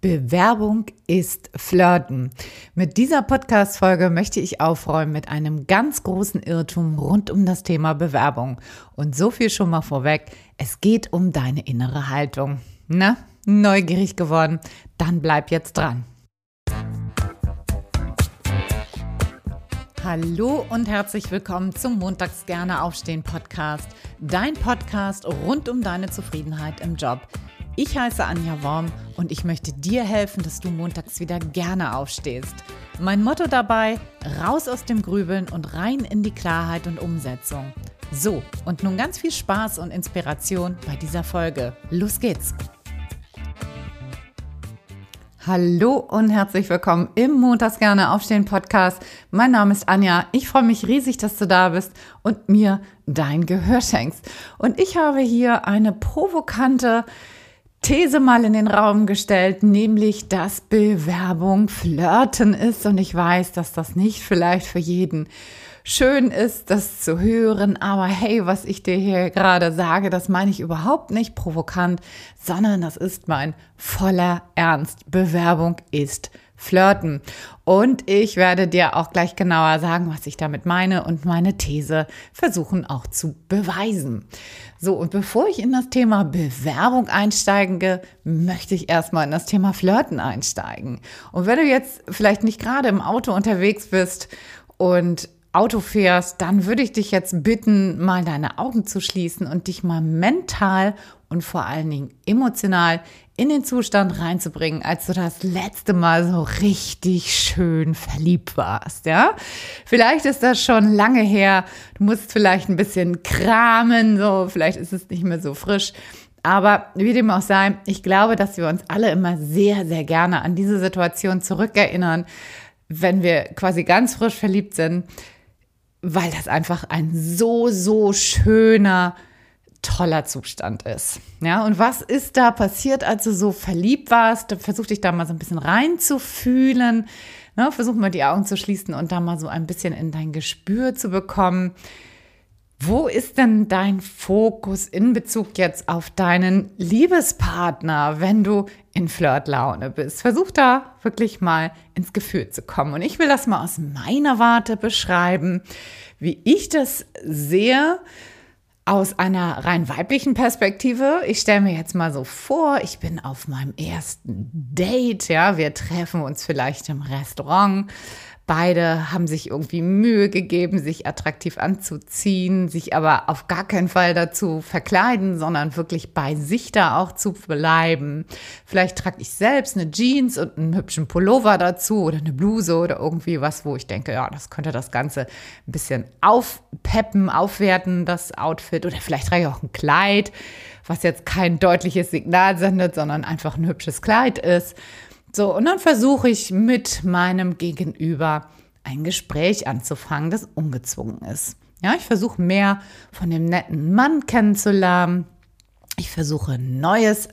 Bewerbung ist Flirten. Mit dieser Podcast-Folge möchte ich aufräumen mit einem ganz großen Irrtum rund um das Thema Bewerbung. Und so viel schon mal vorweg. Es geht um deine innere Haltung. Na, neugierig geworden? Dann bleib jetzt dran. Hallo und herzlich willkommen zum Montags gerne aufstehen Podcast. Dein Podcast rund um deine Zufriedenheit im Job. Ich heiße Anja Worm und ich möchte dir helfen, dass du montags wieder gerne aufstehst. Mein Motto dabei, raus aus dem Grübeln und rein in die Klarheit und Umsetzung. So, und nun ganz viel Spaß und Inspiration bei dieser Folge. Los geht's! Hallo und herzlich willkommen im Montags gerne aufstehen Podcast. Mein Name ist Anja. Ich freue mich riesig, dass du da bist und mir dein Gehör schenkst. Und ich habe hier eine provokante These mal in den Raum gestellt, nämlich, dass Bewerbung Flirten ist. Und ich weiß, dass das nicht vielleicht für jeden schön ist, das zu hören. Aber hey, was ich dir hier gerade sage, das meine ich überhaupt nicht provokant, sondern das ist mein voller Ernst. Bewerbung ist Flirten. Und ich werde dir auch gleich genauer sagen, was ich damit meine und meine These versuchen auch zu beweisen. So, und bevor ich in das Thema Bewerbung einsteige, möchte ich erstmal in das Thema Flirten einsteigen. Und wenn du jetzt vielleicht nicht gerade im Auto unterwegs bist und Auto fährst, dann würde ich dich jetzt bitten, mal deine Augen zu schließen und dich mal mental und vor allen Dingen emotional in den Zustand reinzubringen, als du das letzte Mal so richtig schön verliebt warst, ja? Vielleicht ist das schon lange her. Du musst vielleicht ein bisschen kramen, so, vielleicht ist es nicht mehr so frisch. Aber wie dem auch sei, ich glaube, dass wir uns alle immer sehr, sehr gerne an diese Situation zurückerinnern, wenn wir quasi ganz frisch verliebt sind weil das einfach ein so, so schöner, toller Zustand ist. Ja, und was ist da passiert, als du so verliebt warst? Versuch dich da mal so ein bisschen reinzufühlen. Ne? Versuch mal die Augen zu schließen und da mal so ein bisschen in dein Gespür zu bekommen. Wo ist denn dein Fokus in Bezug jetzt auf deinen Liebespartner, wenn du in Flirtlaune bist? Versuch da wirklich mal ins Gefühl zu kommen. Und ich will das mal aus meiner Warte beschreiben, wie ich das sehe aus einer rein weiblichen Perspektive. Ich stelle mir jetzt mal so vor, ich bin auf meinem ersten Date, ja, wir treffen uns vielleicht im Restaurant Beide haben sich irgendwie Mühe gegeben, sich attraktiv anzuziehen, sich aber auf gar keinen Fall dazu verkleiden, sondern wirklich bei sich da auch zu bleiben. Vielleicht trage ich selbst eine Jeans und einen hübschen Pullover dazu oder eine Bluse oder irgendwie was, wo ich denke, ja, das könnte das Ganze ein bisschen aufpeppen, aufwerten, das Outfit. Oder vielleicht trage ich auch ein Kleid, was jetzt kein deutliches Signal sendet, sondern einfach ein hübsches Kleid ist. So, und dann versuche ich mit meinem Gegenüber ein Gespräch anzufangen, das ungezwungen ist. Ja, ich versuche mehr von dem netten Mann kennenzulernen. Ich versuche Neues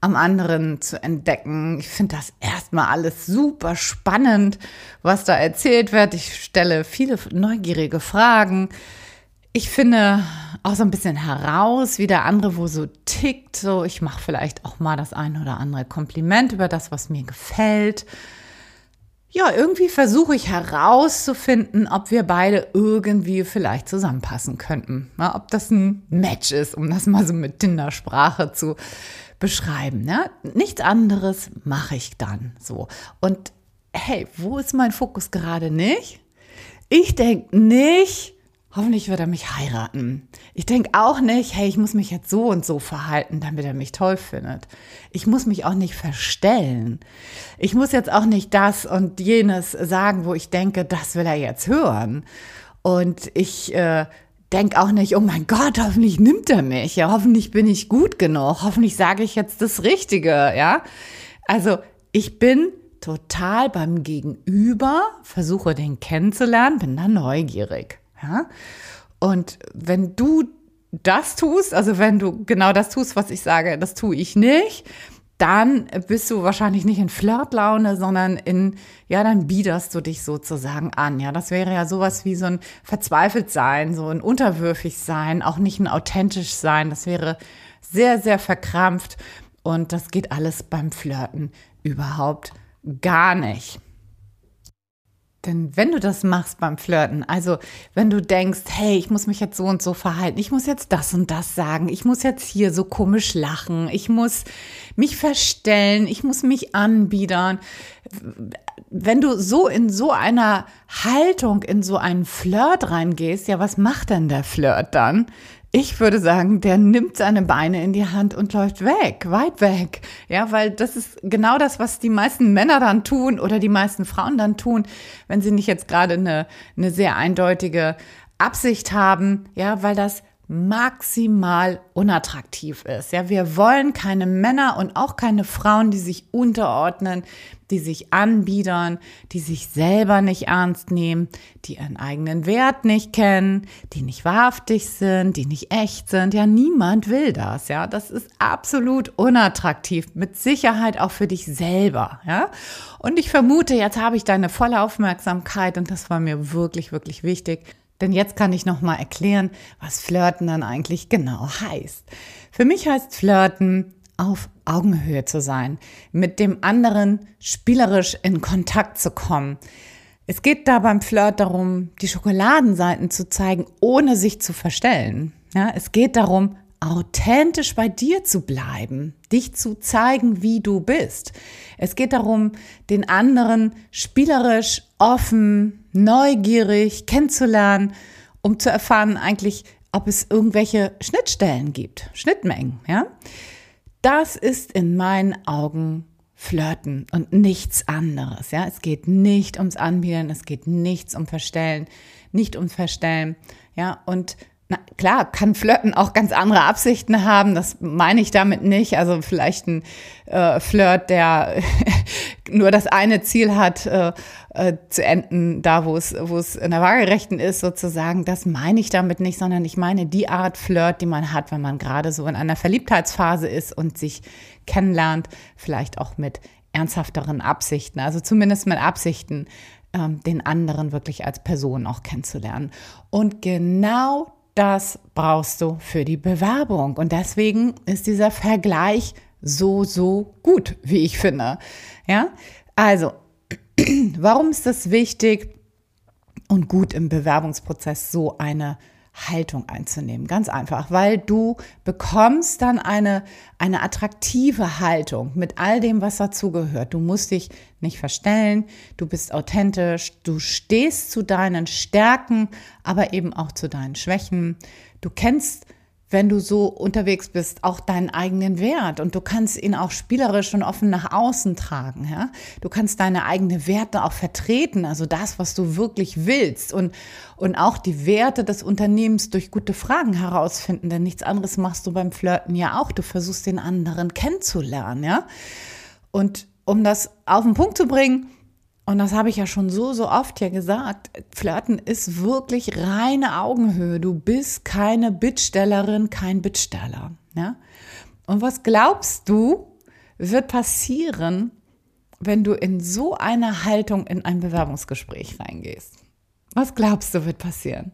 am anderen zu entdecken. Ich finde das erstmal alles super spannend, was da erzählt wird. Ich stelle viele neugierige Fragen. Ich finde auch so ein bisschen heraus, wie der andere wo so tickt. So, ich mache vielleicht auch mal das ein oder andere Kompliment über das, was mir gefällt. Ja, irgendwie versuche ich herauszufinden, ob wir beide irgendwie vielleicht zusammenpassen könnten. Ja, ob das ein Match ist, um das mal so mit Tinder-Sprache zu beschreiben. Ja? Nichts anderes mache ich dann so. Und hey, wo ist mein Fokus gerade nicht? Ich denke nicht, hoffentlich wird er mich heiraten. Ich denke auch nicht, hey, ich muss mich jetzt so und so verhalten, damit er mich toll findet. Ich muss mich auch nicht verstellen. Ich muss jetzt auch nicht das und jenes sagen, wo ich denke, das will er jetzt hören. Und ich äh, denke auch nicht, oh mein Gott, hoffentlich nimmt er mich. Ja, hoffentlich bin ich gut genug. Hoffentlich sage ich jetzt das Richtige. Ja, also ich bin total beim Gegenüber, versuche den kennenzulernen, bin da neugierig. Ja? Und wenn du das tust, also wenn du genau das tust, was ich sage, das tue ich nicht, dann bist du wahrscheinlich nicht in Flirtlaune, sondern in, ja, dann biederst du dich sozusagen an. Ja, das wäre ja sowas wie so ein verzweifelt sein, so ein unterwürfig sein, auch nicht ein authentisch sein. Das wäre sehr, sehr verkrampft. Und das geht alles beim Flirten überhaupt gar nicht. Denn wenn du das machst beim Flirten, also wenn du denkst, hey, ich muss mich jetzt so und so verhalten, ich muss jetzt das und das sagen, ich muss jetzt hier so komisch lachen, ich muss mich verstellen, ich muss mich anbiedern. Wenn du so in so einer Haltung, in so einen Flirt reingehst, ja, was macht denn der Flirt dann? Ich würde sagen, der nimmt seine Beine in die Hand und läuft weg, weit weg. Ja, weil das ist genau das, was die meisten Männer dann tun oder die meisten Frauen dann tun, wenn sie nicht jetzt gerade eine, eine sehr eindeutige Absicht haben. Ja, weil das maximal unattraktiv ist. Ja, wir wollen keine Männer und auch keine Frauen, die sich unterordnen, die sich anbiedern, die sich selber nicht ernst nehmen, die ihren eigenen Wert nicht kennen, die nicht wahrhaftig sind, die nicht echt sind. Ja, niemand will das. Ja, das ist absolut unattraktiv. Mit Sicherheit auch für dich selber. Ja, und ich vermute, jetzt habe ich deine volle Aufmerksamkeit und das war mir wirklich, wirklich wichtig denn jetzt kann ich noch mal erklären, was Flirten dann eigentlich genau heißt. Für mich heißt Flirten auf Augenhöhe zu sein, mit dem anderen spielerisch in Kontakt zu kommen. Es geht da beim Flirt darum, die Schokoladenseiten zu zeigen, ohne sich zu verstellen. Ja, es geht darum, authentisch bei dir zu bleiben, dich zu zeigen, wie du bist. Es geht darum, den anderen spielerisch, offen, neugierig kennenzulernen, um zu erfahren eigentlich, ob es irgendwelche Schnittstellen gibt, Schnittmengen, ja? Das ist in meinen Augen Flirten und nichts anderes, ja? Es geht nicht ums Anbieten, es geht nichts um Verstellen, nicht ums Verstellen, ja? Und na klar, kann Flirten auch ganz andere Absichten haben. Das meine ich damit nicht. Also vielleicht ein äh, Flirt, der nur das eine Ziel hat, äh, äh, zu enden, da wo es, wo es in der Waagerechten ist, sozusagen. Das meine ich damit nicht, sondern ich meine die Art Flirt, die man hat, wenn man gerade so in einer Verliebtheitsphase ist und sich kennenlernt, vielleicht auch mit ernsthafteren Absichten, also zumindest mit Absichten, ähm, den anderen wirklich als Person auch kennenzulernen. Und genau das brauchst du für die Bewerbung. Und deswegen ist dieser Vergleich so, so gut, wie ich finde. Ja, also, warum ist das wichtig und gut im Bewerbungsprozess so eine Haltung einzunehmen. Ganz einfach, weil du bekommst dann eine, eine attraktive Haltung mit all dem, was dazugehört. Du musst dich nicht verstellen, du bist authentisch, du stehst zu deinen Stärken, aber eben auch zu deinen Schwächen. Du kennst wenn du so unterwegs bist, auch deinen eigenen Wert und du kannst ihn auch spielerisch und offen nach außen tragen. Ja? Du kannst deine eigenen Werte auch vertreten, also das, was du wirklich willst und, und auch die Werte des Unternehmens durch gute Fragen herausfinden, denn nichts anderes machst du beim Flirten ja auch. Du versuchst den anderen kennenzulernen, ja. Und um das auf den Punkt zu bringen, und das habe ich ja schon so, so oft ja gesagt, Flirten ist wirklich reine Augenhöhe. Du bist keine Bittstellerin, kein Bittsteller. Ja? Und was glaubst du, wird passieren, wenn du in so eine Haltung in ein Bewerbungsgespräch reingehst? Was glaubst du, wird passieren?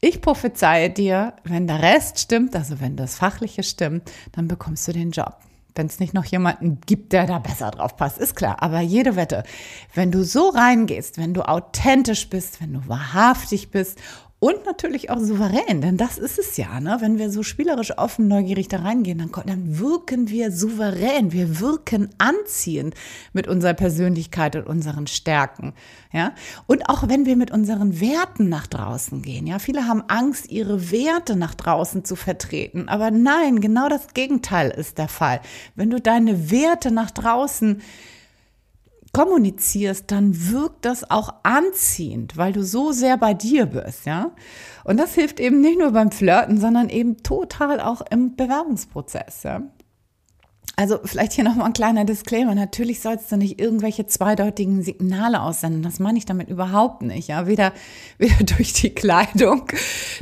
Ich prophezeie dir, wenn der Rest stimmt, also wenn das Fachliche stimmt, dann bekommst du den Job wenn es nicht noch jemanden gibt, der da besser drauf passt, ist klar. Aber jede Wette, wenn du so reingehst, wenn du authentisch bist, wenn du wahrhaftig bist und natürlich auch souverän, denn das ist es ja, ne? Wenn wir so spielerisch offen, neugierig da reingehen, dann, dann wirken wir souverän, wir wirken anziehend mit unserer Persönlichkeit und unseren Stärken, ja? Und auch wenn wir mit unseren Werten nach draußen gehen, ja? Viele haben Angst, ihre Werte nach draußen zu vertreten, aber nein, genau das Gegenteil ist der Fall. Wenn du deine Werte nach draußen kommunizierst, dann wirkt das auch anziehend, weil du so sehr bei dir bist, ja. Und das hilft eben nicht nur beim Flirten, sondern eben total auch im Bewerbungsprozess, ja. Also vielleicht hier nochmal ein kleiner Disclaimer. Natürlich sollst du nicht irgendwelche zweideutigen Signale aussenden. Das meine ich damit überhaupt nicht. Ja, weder, weder durch die Kleidung,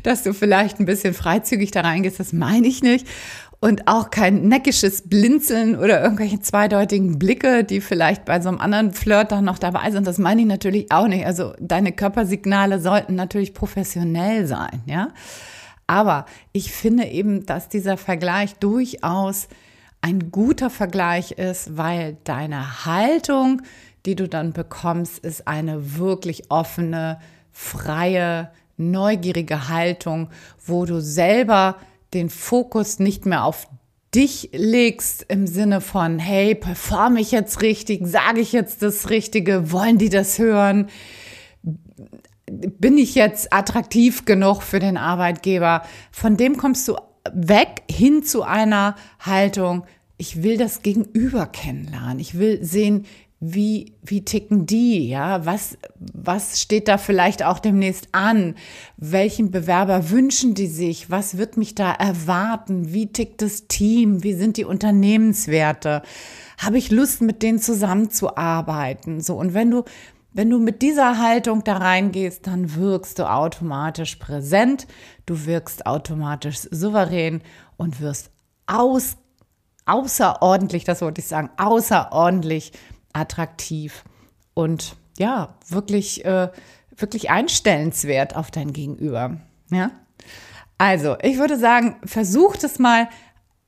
dass du vielleicht ein bisschen freizügig da reingehst. Das meine ich nicht und auch kein neckisches Blinzeln oder irgendwelche zweideutigen Blicke, die vielleicht bei so einem anderen Flirt dann noch dabei sind. Das meine ich natürlich auch nicht. Also deine Körpersignale sollten natürlich professionell sein, ja. Aber ich finde eben, dass dieser Vergleich durchaus ein guter Vergleich ist, weil deine Haltung, die du dann bekommst, ist eine wirklich offene, freie, neugierige Haltung, wo du selber den Fokus nicht mehr auf dich legst im Sinne von, hey, performe ich jetzt richtig, sage ich jetzt das Richtige, wollen die das hören? Bin ich jetzt attraktiv genug für den Arbeitgeber? Von dem kommst du weg hin zu einer Haltung, ich will das Gegenüber kennenlernen. Ich will sehen, wie, wie ticken die, ja? Was, was steht da vielleicht auch demnächst an? Welchen Bewerber wünschen die sich? Was wird mich da erwarten? Wie tickt das Team? Wie sind die Unternehmenswerte? Habe ich Lust, mit denen zusammenzuarbeiten? So. Und wenn du, wenn du mit dieser Haltung da reingehst, dann wirkst du automatisch präsent, du wirkst automatisch souverän und wirst aus, außerordentlich, das wollte ich sagen, außerordentlich attraktiv und ja, wirklich, äh, wirklich einstellenswert auf dein Gegenüber. Ja? Also, ich würde sagen, versuch das mal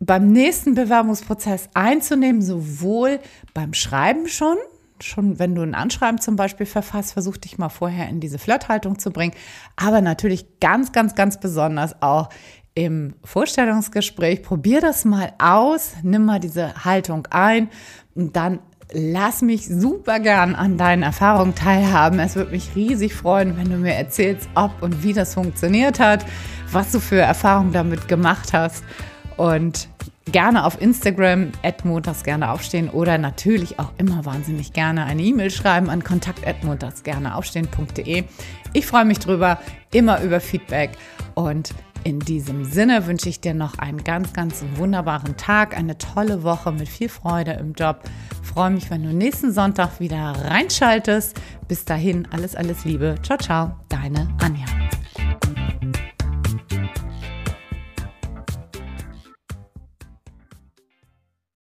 beim nächsten Bewerbungsprozess einzunehmen, sowohl beim Schreiben schon, schon wenn du ein Anschreiben zum Beispiel verfasst, versuch dich mal vorher in diese Flirthaltung zu bringen, aber natürlich ganz, ganz, ganz besonders auch im Vorstellungsgespräch. Probier das mal aus, nimm mal diese Haltung ein und dann lass mich super gern an deinen Erfahrungen teilhaben. Es würde mich riesig freuen, wenn du mir erzählst, ob und wie das funktioniert hat, was du für Erfahrungen damit gemacht hast. Und gerne auf Instagram, montags gerne aufstehen oder natürlich auch immer wahnsinnig gerne eine E-Mail schreiben an kontakt gerne aufstehen.de. Ich freue mich drüber, immer über Feedback und in diesem Sinne wünsche ich dir noch einen ganz, ganz wunderbaren Tag, eine tolle Woche mit viel Freude im Job. Freue mich, wenn du nächsten Sonntag wieder reinschaltest. Bis dahin, alles, alles Liebe. Ciao, ciao, deine Anja.